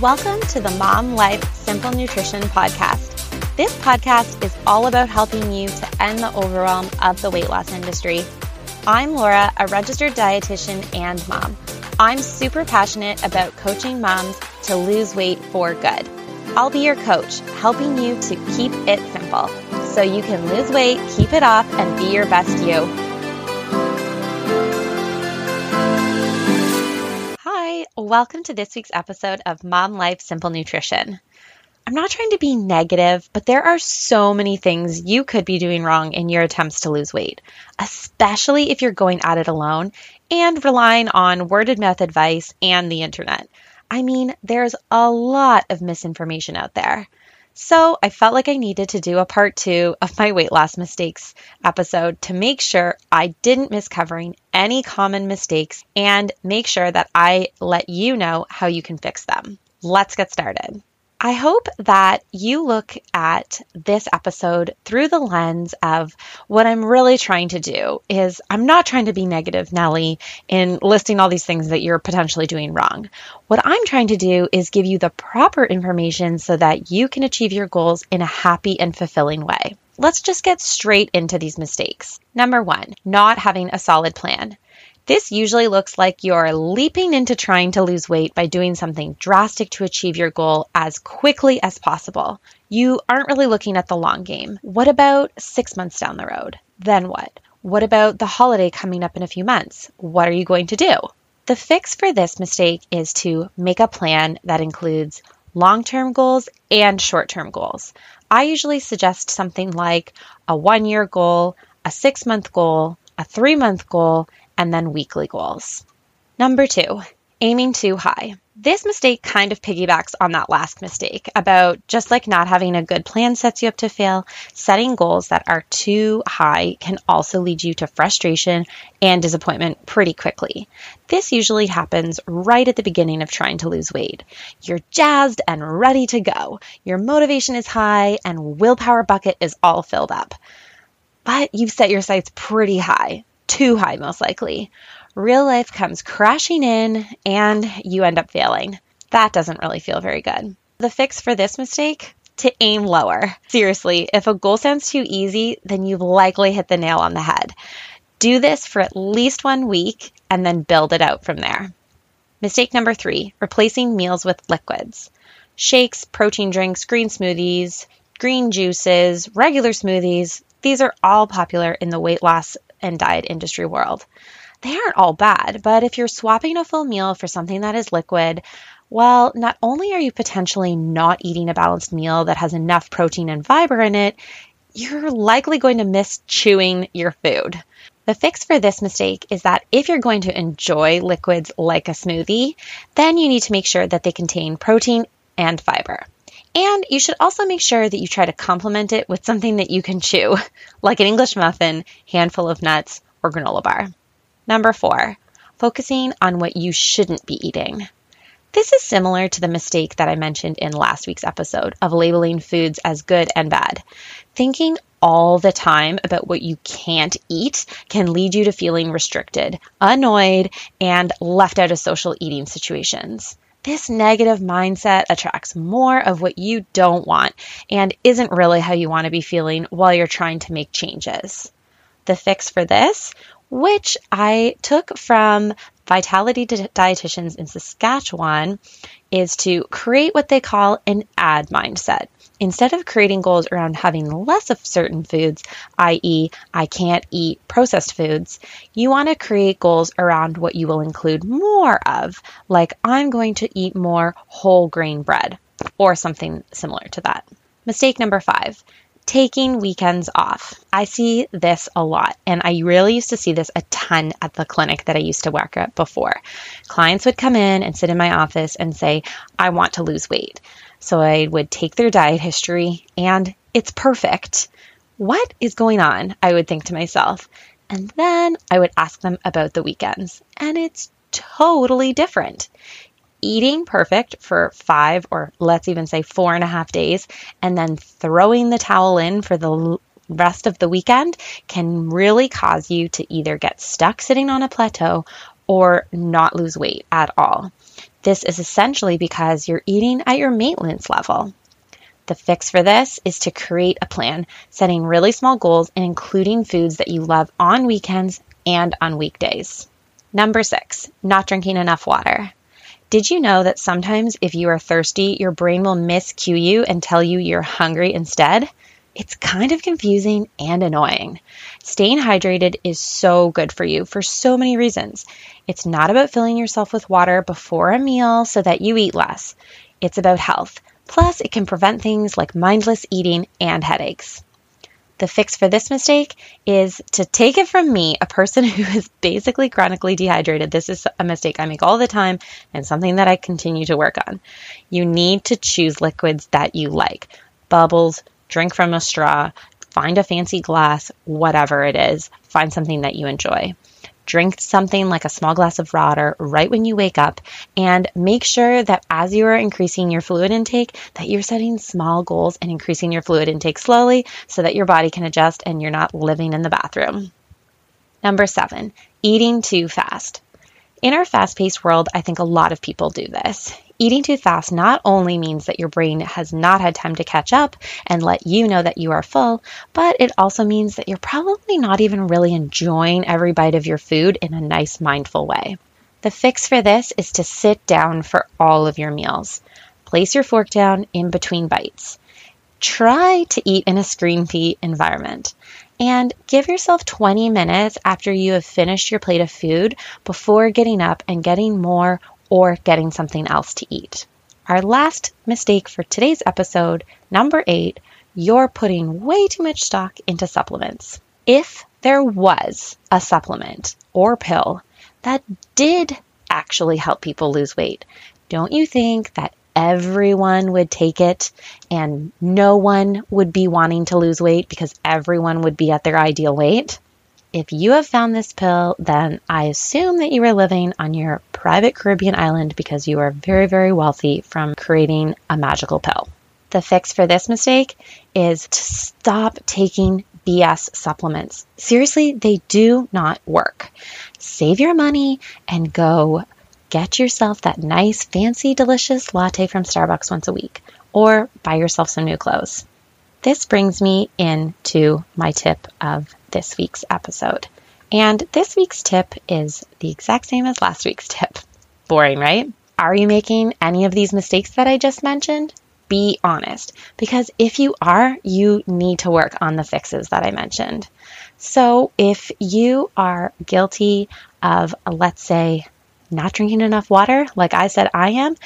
Welcome to the Mom Life Simple Nutrition Podcast. This podcast is all about helping you to end the overwhelm of the weight loss industry. I'm Laura, a registered dietitian and mom. I'm super passionate about coaching moms to lose weight for good. I'll be your coach, helping you to keep it simple so you can lose weight, keep it off, and be your best you. Welcome to this week's episode of Mom Life Simple Nutrition. I'm not trying to be negative, but there are so many things you could be doing wrong in your attempts to lose weight, especially if you're going at it alone and relying on worded mouth advice and the internet. I mean, there's a lot of misinformation out there. So I felt like I needed to do a part two of my weight loss mistakes episode to make sure I didn't miss covering any common mistakes and make sure that I let you know how you can fix them. Let's get started. I hope that you look at this episode through the lens of what I'm really trying to do is I'm not trying to be negative, Nelly, in listing all these things that you're potentially doing wrong. What I'm trying to do is give you the proper information so that you can achieve your goals in a happy and fulfilling way. Let's just get straight into these mistakes. Number one, not having a solid plan. This usually looks like you're leaping into trying to lose weight by doing something drastic to achieve your goal as quickly as possible. You aren't really looking at the long game. What about six months down the road? Then what? What about the holiday coming up in a few months? What are you going to do? The fix for this mistake is to make a plan that includes long term goals and short term goals. I usually suggest something like a one year goal, a six month goal, a three month goal, and then weekly goals. Number two, aiming too high. This mistake kind of piggybacks on that last mistake about just like not having a good plan sets you up to fail, setting goals that are too high can also lead you to frustration and disappointment pretty quickly. This usually happens right at the beginning of trying to lose weight. You're jazzed and ready to go. Your motivation is high and willpower bucket is all filled up. But you've set your sights pretty high too high, most likely. Real life comes crashing in and you end up failing. That doesn't really feel very good. The fix for this mistake? To aim lower. Seriously, if a goal sounds too easy, then you've likely hit the nail on the head. Do this for at least one week and then build it out from there. Mistake number three replacing meals with liquids. Shakes, protein drinks, green smoothies, green juices, regular smoothies, these are all popular in the weight loss and diet industry world. They aren't all bad, but if you're swapping a full meal for something that is liquid, well, not only are you potentially not eating a balanced meal that has enough protein and fiber in it, you're likely going to miss chewing your food. The fix for this mistake is that if you're going to enjoy liquids like a smoothie, then you need to make sure that they contain protein and fiber. And you should also make sure that you try to complement it with something that you can chew, like an English muffin, handful of nuts, or granola bar. Number four, focusing on what you shouldn't be eating. This is similar to the mistake that I mentioned in last week's episode of labeling foods as good and bad. Thinking all the time about what you can't eat can lead you to feeling restricted, annoyed, and left out of social eating situations. This negative mindset attracts more of what you don't want and isn't really how you want to be feeling while you're trying to make changes. The fix for this, which I took from Vitality Dietitians in Saskatchewan, is to create what they call an add mindset instead of creating goals around having less of certain foods, i.e., I can't eat processed foods, you want to create goals around what you will include more of, like I'm going to eat more whole grain bread or something similar to that. Mistake number five taking weekends off. I see this a lot, and I really used to see this a ton at the clinic that I used to work at before. Clients would come in and sit in my office and say, I want to lose weight. So I would take their diet history and it's perfect. What is going on? I would think to myself. And then I would ask them about the weekends, and it's totally different. Eating perfect for five or let's even say four and a half days, and then throwing the towel in for the rest of the weekend can really cause you to either get stuck sitting on a plateau or not lose weight at all. This is essentially because you're eating at your maintenance level. The fix for this is to create a plan, setting really small goals and including foods that you love on weekends and on weekdays. Number six, not drinking enough water. Did you know that sometimes if you are thirsty, your brain will miscue you and tell you you're hungry instead? It's kind of confusing and annoying. Staying hydrated is so good for you for so many reasons. It's not about filling yourself with water before a meal so that you eat less. It's about health. Plus, it can prevent things like mindless eating and headaches. The fix for this mistake is to take it from me, a person who is basically chronically dehydrated. This is a mistake I make all the time and something that I continue to work on. You need to choose liquids that you like bubbles, drink from a straw, find a fancy glass, whatever it is, find something that you enjoy drink something like a small glass of water right when you wake up and make sure that as you are increasing your fluid intake that you're setting small goals and increasing your fluid intake slowly so that your body can adjust and you're not living in the bathroom. Number 7, eating too fast. In our fast-paced world, I think a lot of people do this. Eating too fast not only means that your brain has not had time to catch up and let you know that you are full, but it also means that you're probably not even really enjoying every bite of your food in a nice, mindful way. The fix for this is to sit down for all of your meals. Place your fork down in between bites. Try to eat in a screen free environment. And give yourself 20 minutes after you have finished your plate of food before getting up and getting more or getting something else to eat. Our last mistake for today's episode, number eight, you're putting way too much stock into supplements. If there was a supplement or pill that did actually help people lose weight, don't you think that everyone would take it and no one would be wanting to lose weight because everyone would be at their ideal weight? If you have found this pill, then I assume that you are living on your private Caribbean island because you are very, very wealthy from creating a magical pill. The fix for this mistake is to stop taking BS supplements. Seriously, they do not work. Save your money and go get yourself that nice, fancy, delicious latte from Starbucks once a week or buy yourself some new clothes. This brings me into my tip of this week's episode. And this week's tip is the exact same as last week's tip. Boring, right? Are you making any of these mistakes that I just mentioned? Be honest, because if you are, you need to work on the fixes that I mentioned. So if you are guilty of, let's say, not drinking enough water, like I said I am,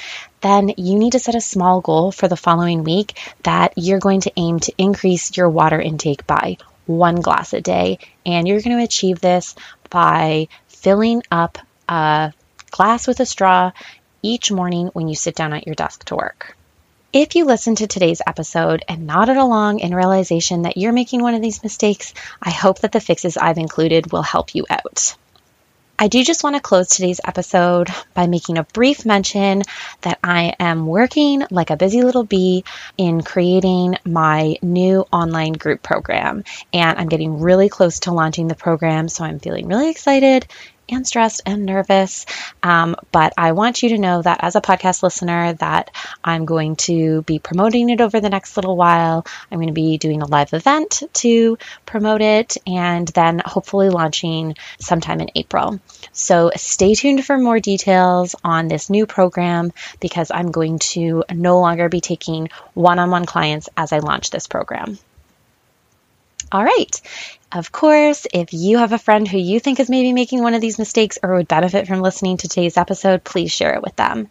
then you need to set a small goal for the following week that you're going to aim to increase your water intake by one glass a day. And you're going to achieve this by filling up a glass with a straw each morning when you sit down at your desk to work. If you listened to today's episode and nodded along in realization that you're making one of these mistakes, I hope that the fixes I've included will help you out. I do just want to close today's episode by making a brief mention that I am working like a busy little bee in creating my new online group program. And I'm getting really close to launching the program, so I'm feeling really excited and stressed and nervous. Um, but I want you to know that as a podcast listener, that I'm going to be promoting it over the next little while. I'm going to be doing a live event to promote it and then hopefully launching sometime in April. So stay tuned for more details on this new program because I'm going to no longer be taking one on one clients as I launch this program. All right. Of course, if you have a friend who you think is maybe making one of these mistakes or would benefit from listening to today's episode, please share it with them.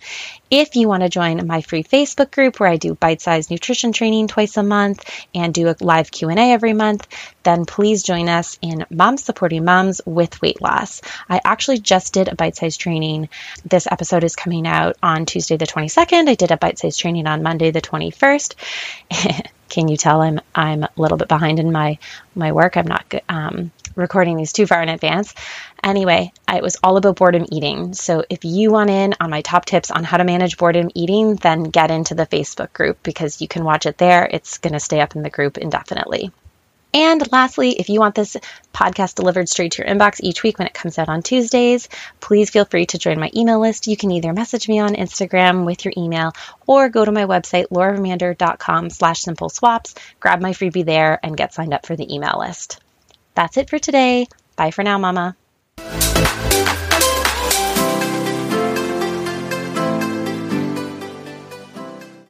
If you want to join my free Facebook group where I do bite-sized nutrition training twice a month and do a live Q&A every month, then please join us in Moms Supporting Moms with Weight Loss. I actually just did a bite-sized training. This episode is coming out on Tuesday the 22nd. I did a bite-sized training on Monday the 21st. Can you tell I'm I'm a little bit behind in my my work? I'm not um, recording these too far in advance. Anyway, it was all about boredom eating. So if you want in on my top tips on how to manage boredom eating, then get into the Facebook group because you can watch it there. It's going to stay up in the group indefinitely. And lastly, if you want this podcast delivered straight to your inbox each week when it comes out on Tuesdays, please feel free to join my email list. You can either message me on Instagram with your email or go to my website, lauravander.com slash simple swaps, grab my freebie there and get signed up for the email list. That's it for today. Bye for now, Mama.